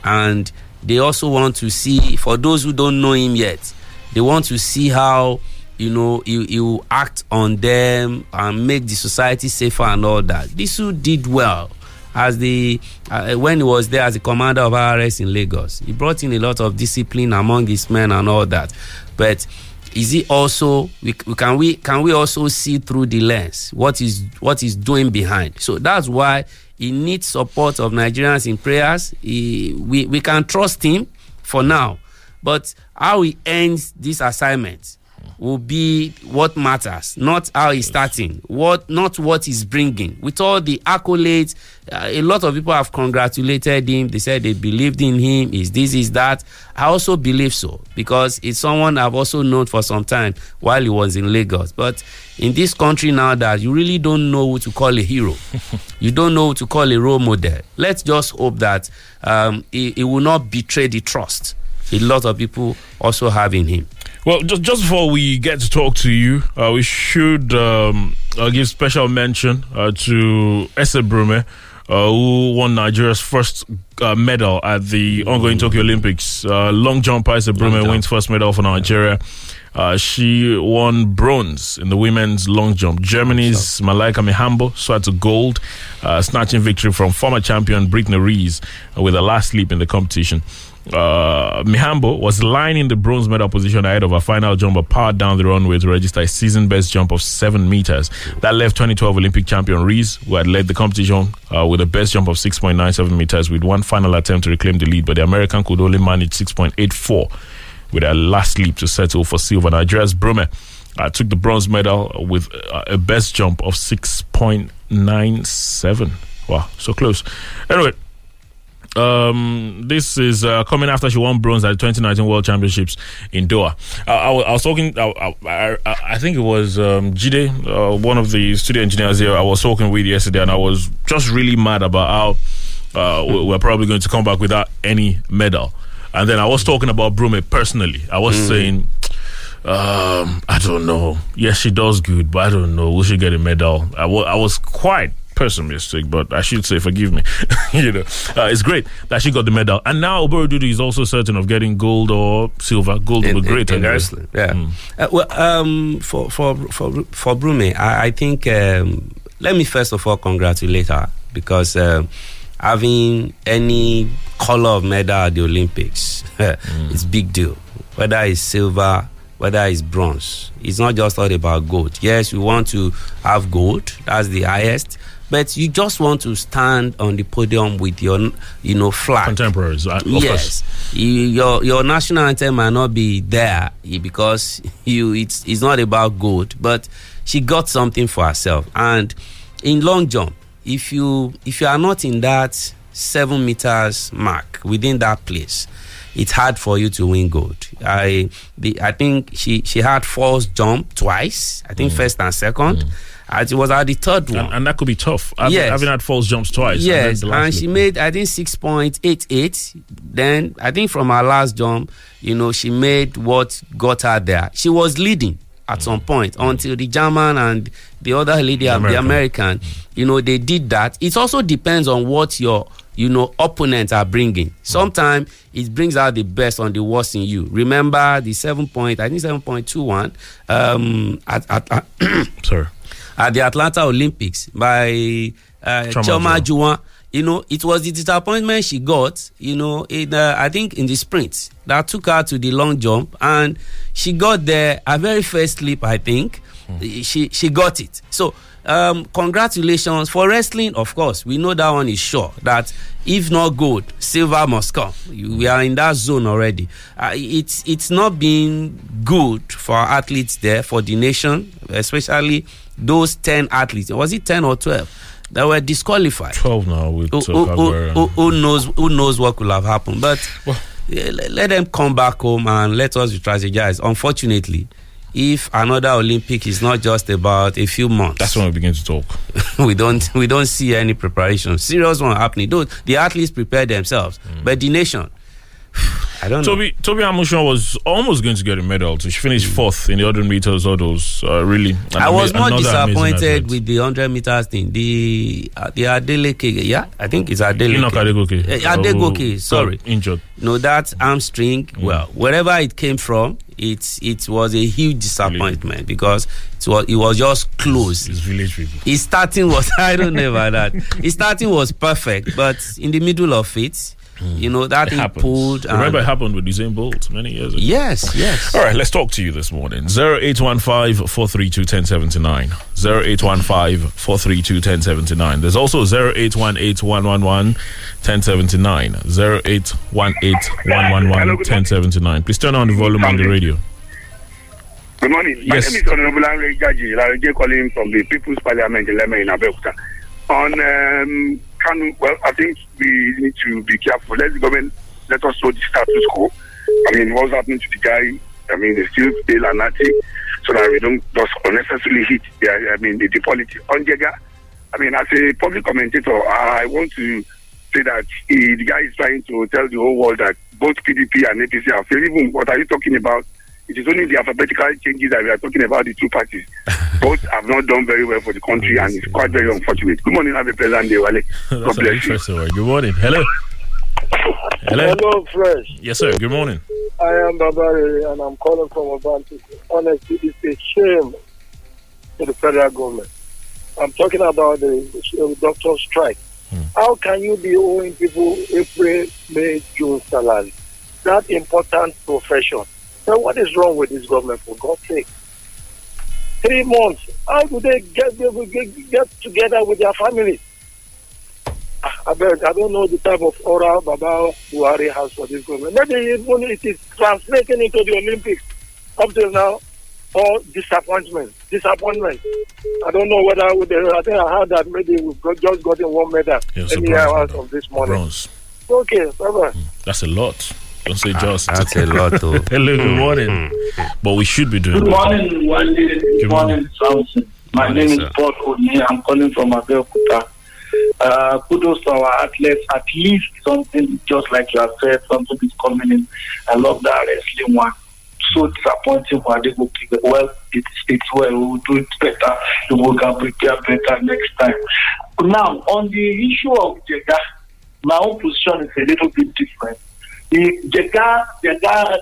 And they also want to see, for those who don't know him yet, they want to see how you know you act on them and make the society safer and all that. This disu did well. As the uh, when he was there as the commander of rs in lagos he brought in a lot of discipline among his men and all that. But is he also we, we can we can we also see through the lens what is what is doing behind? So that's why he needs support of nigerians in prayers. He, we we can trust him for now. But how he ends this assignment will be what matters, not how he's starting, what not what he's bringing. With all the accolades, uh, a lot of people have congratulated him. They said they believed in him. Is this is that? I also believe so because it's someone I've also known for some time while he was in Lagos. But in this country now, that you really don't know who to call a hero, you don't know who to call a role model. Let's just hope that um, will not betray the trust a lot of people also have in him. Well, just just before we get to talk to you, uh, we should um, uh, give special mention uh, to Ese Brume, uh, who won Nigeria's first uh, medal at the ongoing Tokyo Olympics. Uh, long jumper Ese Brume wins first medal for Nigeria. Uh, she won bronze in the women's long jump. Germany's Malaika Mihambo swore to gold, uh, snatching victory from former champion Brittney Reese with a last leap in the competition. Uh, Mihambo was lying in the bronze medal position ahead of her final jumper, powered down the runway to register a season best jump of seven meters. That left 2012 Olympic champion Reese, who had led the competition uh, with a best jump of 6.97 meters, with one final attempt to reclaim the lead, but the American could only manage 6.84 with her last leap to settle for silver. Nigeria's Brume uh, took the bronze medal with uh, a best jump of 6.97. Wow, so close. Anyway, um, this is uh, coming after she won bronze at the 2019 World Championships in Doha. Uh, I, I was talking, I, I, I, I think it was um, Jide, uh, one of the studio engineers here. I was talking with yesterday, and I was just really mad about how uh, we- we're probably going to come back without any medal. And then I was talking about Brume personally. I was saying, um, I don't know. Yes, she does good, but I don't know. Will she get a medal? I wa- I was quite pessimistic, but I should say, forgive me. you know, uh, it's great that she got the medal, and now Oborududu is also certain of getting gold or silver. Gold will be great. in, anyway. wrestling. Yeah. Uh, well, um, for for for for Brume, I, I think um, let me first of all congratulate her because uh, having any color of medal at the Olympics it's big deal. Whether it's silver, whether it's bronze, it's not just all about gold. Yes, we want to have gold. That's the highest. But you just want to stand on the podium with your, you know, flag. Contemporaries, uh, of yes, you, your your national anthem might not be there eh, because you it's it's not about gold, but she got something for herself. And in long jump, if you if you are not in that seven meters mark within that place, it's hard for you to win gold. I the, I think she she had false jump twice. I think mm. first and second. And it was at the third one. And, and that could be tough. Having, Yes. having had false jumps twice. and Yes, the and, she look. made I think six point eight eight. Then I think from her last jump, you know, she made what got her there. She was leading at some point until the German and the other lady, the American. American, you know, they did that. It also depends on what your you know opponents are bringing. Sometimes it brings out the best on the worst in you. Remember the seven point, I think seven point two one, um, at, at, at Sorry. At the Atlanta Olympics by uh, Chioma Ajunwa. You know, it was the disappointment she got. You know, in uh, I think in the sprint that took her to the long jump, and she got there. Her very first leap, I think, she she got it. So, um, congratulations for wrestling. Of course, we know that one is sure that if not gold, silver must come. You- We are in that zone already. Uh, it's it's not been good for our athletes there for the nation, especially those ten athletes. Was it ten or twelve that were disqualified? 12 now with Who, who, who, who, knows who knows what could have happened? But eh, let, let them come back home and let us strategize. Unfortunately, if another Olympic is not just about a few months, That's when we begin to talk. we don't we don't see any preparation. Serious one happening. Though the athletes prepare themselves, but the nation, I don't know. Tobi Tobi was almost going to get a medal. She finished fourth in the 100 meters hurdles. Uh, really, I was ama- more another disappointed with the hundred meters thing. The uh, the Adeleke, yeah, I think it's Adeleke. Enoch Adegoke. Uh, Adegoke, who sorry. Injured. No, that hamstring. Well, wherever it came from, it it was a huge disappointment because it was it was just close. It's village people. His starting was I don't know about that. His starting was perfect, but in the middle of it, you know that It thing happens. pulled. Remember, it happened with Usain Bolt many years ago. yes, yes. All right, let's talk to you this morning. 0815 432 1079. 0815 432 1079. There's also 0818 111 1079. 0818 111 1079. Please turn on the volume on the radio. Good morning. My Yes. name is Honorable Henry Jaji Laranje calling from the People's Parliament in Leme in Abeokuta. On um, Kanu, well, I think we need to be careful. Let the government let us know the status quo. I mean, what's happening to the guy? I mean, they still bail and nothing, so that we don't just unnecessarily hit. The, I mean, the, the politics. On Jega, I mean, as a public commentator, I want to say that he, the guy is trying to tell the whole world that both PDP and APC are. Even what are you talking about? It is only the alphabetical changes that we are talking about the two parties. Both have not done very well for the country, and it's quite very unfortunate. Good morning, have a pleasant day, Wale. God That's an bless you. interesting one. Good morning. Hello. Hello. Hello, Fresh. Yes, sir. Good morning. I am Babari and I'm calling from Avanti. Honestly, it's a shame to the federal government. I'm talking about the doctor strike. Hmm. How can you be owing people April, May, June salary? That important profession. What is wrong with this government, for God's sake? Three months. How do they get, get, get together with their families? Ah, I beg, I don't know the type of aura Baba Buhari has for this government. Maybe even it is translating into the Olympics up till now, or disappointment. Disappointment. I don't know whether the, I think I heard that maybe we've got, just gotten one medal a any hours of this morning. Bronze. Okay, bye bye. Hmm, that's a lot. Don't say just. That's a lot, though. Hello, good morning. But we should be doing Good morning, Wale. Good morning, Samson. My Morning, name sir. is Paul Oni. I'm calling from Abeokuta. Uh, kudos to our athletes. At least something, just like you have said, something is coming in. I love that wrestling one. So disappointing for Adegoke. Well, it's, it's well. We will do it better. We will can prepare better next time. Now, on the issue of Jega, my own position is a little bit different. The Jega, Jega,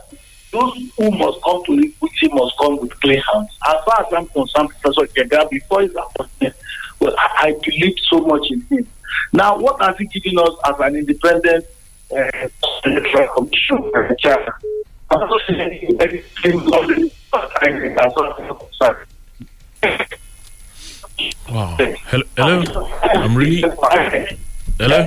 those who must come to equity must come with clean hands. As far as I'm concerned, Professor Jega, before his appointment, well, I, I believe so much in him. Now, what has he given us as an independent uh, commission? I'm not saying anything. Wow. Hello, hello. I'm really. Hello.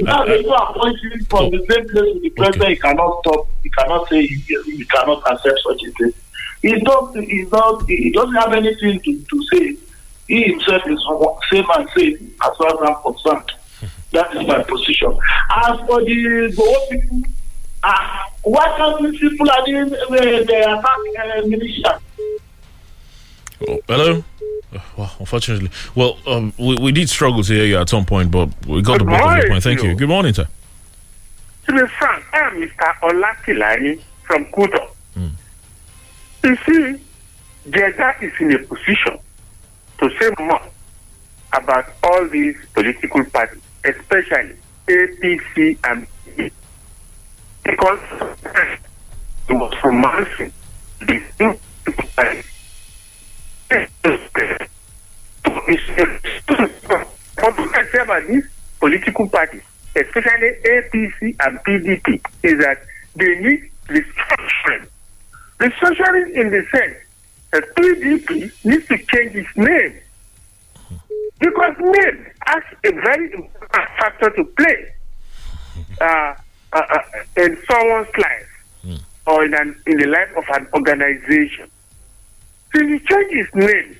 Now they go appoint you from the same place with the president. You cannot stop. You cannot say you, you cannot accept such a thing. He's not. He's not. He doesn't have anything to, to say. He himself is same and same as far as I'm concerned. That is my position. As for the Goa people, uh, why can't these people are doing uh, they attack uh, militia? Oh, hello. Well, unfortunately, well, um, we, we did struggle to hear you at some point, but we got Good the bulk of your point. Thank you. you. Good morning, sir. To be frank, I am Mr. Olakilani from Kudo. Hmm. You see, Jega is in a position to say more about all these political parties, especially APC and PDP, because he was romancing these two parties. About political parties, especially APC and PDP, is that they need restructuring. Restructuring in the sense that PDP needs to change its name. Because name has a very important factor to play uh, uh, uh, in someone's life or in, an, in the life of an organization. So he changed his name.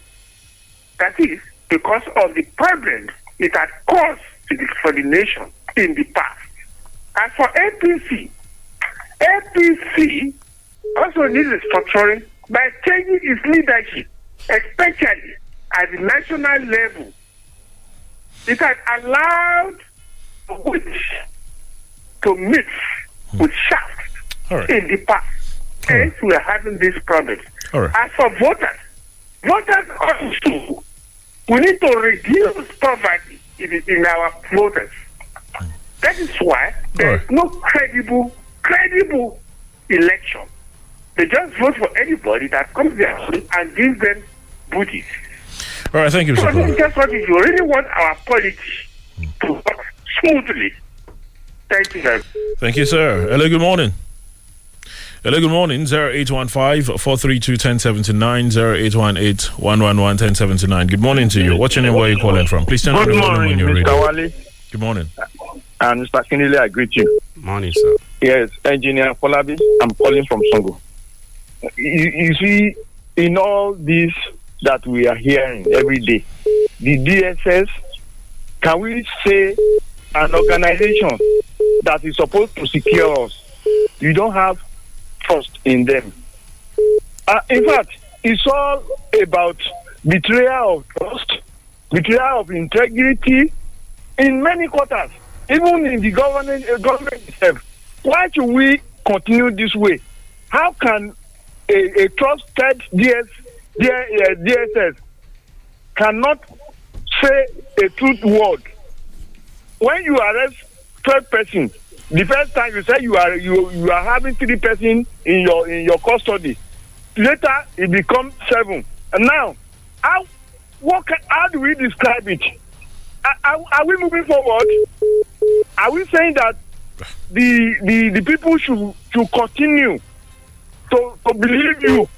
That is because of the problems it had caused to the, for the nation in the past. As for APC, APC also needs restructuring by changing its leadership, especially at the national level. It had allowed witch to mix with shaft in the past. Hence, we are having these problems. As for voters, voters also, we need to reduce poverty in, in our voters. That is why there is no credible, credible election. They just vote for anybody that comes there and gives them booties. All right, thank you, Mr. Just what if you really want our politics to work smoothly. Thank you much. Thank you, sir. Hello, good morning. Hello, good morning. 0815 432 1079 0818 111 1079. Good morning to you. What's your name? Where are you calling from? Please turn on Good the volume morning, when you're Mr. ready. Wale Good morning. Uh, and Mr. Kinley. I greet you. Morning, sir. Yes, Engineer Folabi. I'm calling from Songo. You, you see, in all this that we are hearing every day, the DSS, can we say an organization that is supposed to secure us, you don't have trust in them? Uh, in fact, it's all about betrayal of trust, betrayal of integrity in many quarters, even in the government, uh, government itself. Why should we continue this way? How can a, a trusted DS, DS, uh, DSS cannot say a truth word? When you arrest third person, the first time you say you are you you are having three person in your in your custody, later it become seven, and now how what can, how do we describe it? Are, are, are we moving forward? Are we saying that the the, the people should should continue to, to believe you,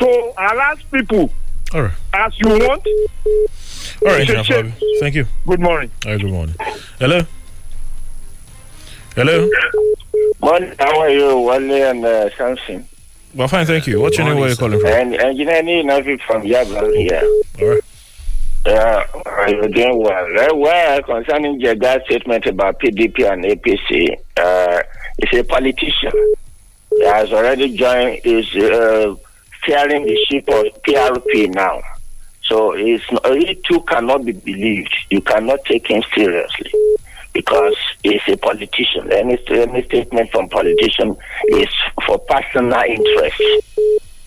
to harass people All right. as you want? All right, It's a Jeff shame. Bobby. Thank you. Good morning. Right, good morning. Hello? Hello? Morning, how are you, Wale and uh, Samson? Well, fine, thank you. What's your name? Where are you calling from? And engineer Navi from Yablan here. All right. Yeah, uh, you're doing well. Very well concerning Jega's statement about PDP and APC. Uh, he's a politician. He has already joined, is uh, steering the ship of PRP now. So he's, he too cannot be believed. You cannot take him seriously because he's a politician. Any, any statement from politician is for personal interest.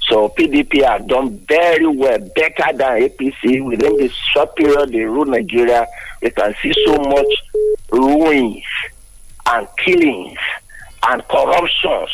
So PDP have done very well, better than APC. Within this short period they rule Nigeria, we can see so much ruins and killings and corruptions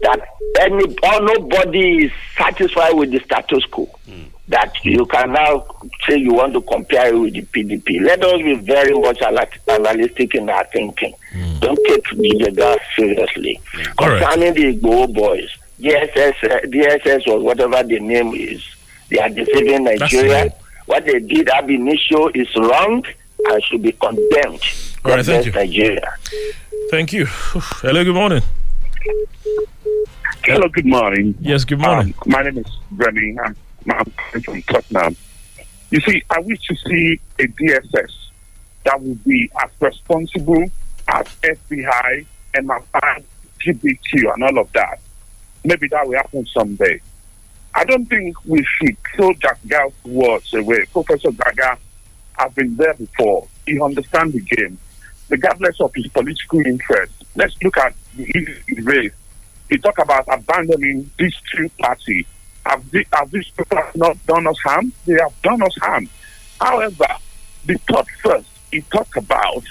that any or nobody is satisfied with the status quo. Hmm. That you can now say you want to compare it with the PDP. Let us be very much ala- analytic in our thinking. Don't take the gas seriously. All right. Concerning the Igboho boys, DSS, uh, DSS or whatever the name is, They are deceiving Nigeria. right. What they did ab initio is wrong and should be condemned. All right, thank you. Nigeria. Thank you. Hello, good morning. Hello, good morning. Yes, good morning. Um, my name is Remy. I'm, From Tottenham. You see, I wish to see a DSS that will be as responsible as FBI, MI5, GBQ, and all of that. Maybe that will happen someday. I don't think we should throw Gow's words away. Professor Gaga has been there before. He understands the game, regardless of his political interest. Let's look at the issue he. He talked about abandoning these two parties. Have, have these people not done us harm? They have done us harm. However, the thought first he talked about,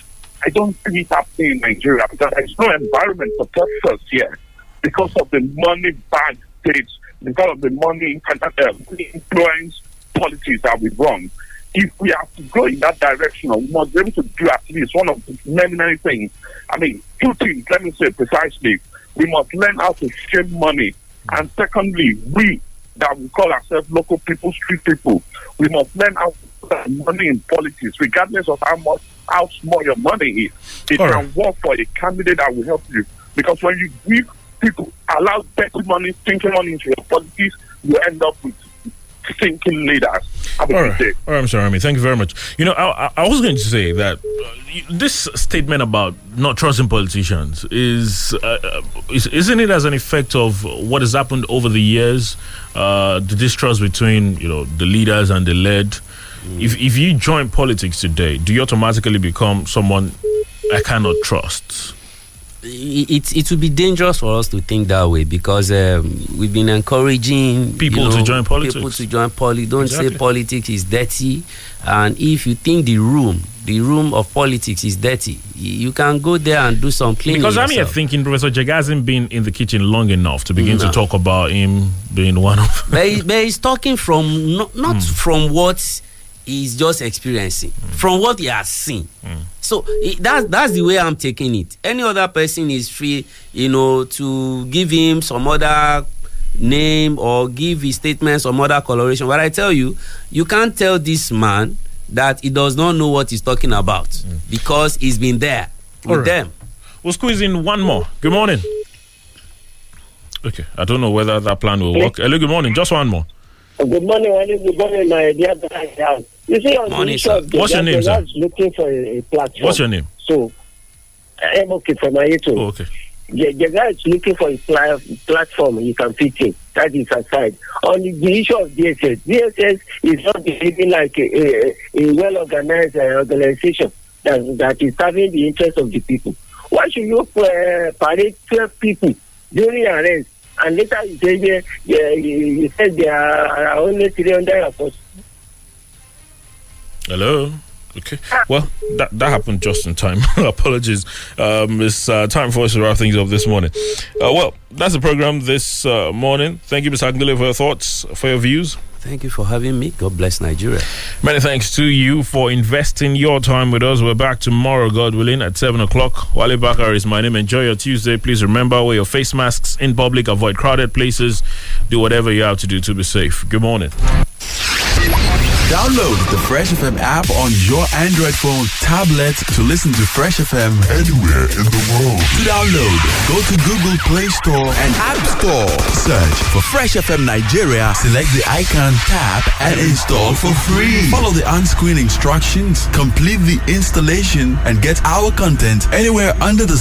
I don't see it happening in Nigeria because there's no environment for thought first here because of the money bag states, because of the money uh, influence politics that we run. If we have to go in that direction, we must be able to do at least one of the many, many things. I mean, two things, let me say precisely. We must learn how to share money. And secondly, we that we call ourselves local people, street people, we must learn how to put money in politics, regardless of how much how small your money is. It All can work for a candidate that will help you. Because when you give people allow dirty money, thinking money into your politics, you end up with thinking leaders. Have a All good right, day. all right, Mr. Rami. Thank you very much. You know, I, I, was going to say that uh, this statement about not trusting politicians is, uh, uh, is isn't it as an effect of what has happened over the years, uh, the distrust between you know the leaders and the led. If if you join politics today, do you automatically become someone I cannot trust? It it would be dangerous for us to think that way because um, we've been encouraging People you to join politics. People to join politics. Don't Exactly. say politics is dirty, and if you think the room, the room of politics is dirty, you can go there and do some cleaning. Because I'm here thinking Professor Jag hasn't been in the kitchen long enough to begin No. to talk about him being one of. but, he- but he's talking from not, not Hmm. from what he's just experiencing, from what he has seen. Hmm. So it, that's that's the way I'm taking it. Any other person is free, you know, to give him some other name or give his statement some other coloration. But I tell you, you can't tell this man that he does not know what he's talking about because he's been there with. All right. them. We'll squeeze in one more. Good morning. Okay, I don't know whether that plan will work. Hello, good morning. Just one more. Good morning, Wale. Good morning, my dear brother. You see, on Morning, the issue the What's your guy name, sir? looking for a, a platform. What's your name? So, I'm okay for my YouTube. Oh, okay. The, the guy is looking for a pla- platform he can fit in. That is aside. On the, the issue of DSS, DSS is not behaving like a, a, a well organized uh, organization that, that is serving the interest of the people. Why should you uh, parade 12 people during arrest and later you say yeah, yeah, you, you said there are only 300 of us? Hello. Okay. Well, that that happened just in time. Apologies. Um, it's uh, time for us to wrap things up this morning. Uh, well, that's the program this uh, morning. Thank you, Ms. Akindele, for your thoughts, for your views. Thank you for having me. God bless Nigeria. Many thanks to you for investing your time with us. We're back tomorrow, God willing, at 7 o'clock. Wale Bakar is my name. Enjoy your Tuesday. Please remember, wear your face masks in public, avoid crowded places, do whatever you have to do to be safe. Good morning. Download the Fresh FM app on your Android phone, tablet to listen to Fresh FM anywhere in the world. To download, go to Google Play Store and App Store. Search for Fresh FM Nigeria, select the icon, tap, and install for free. Follow the on-screen instructions, complete the installation, and get our content anywhere under the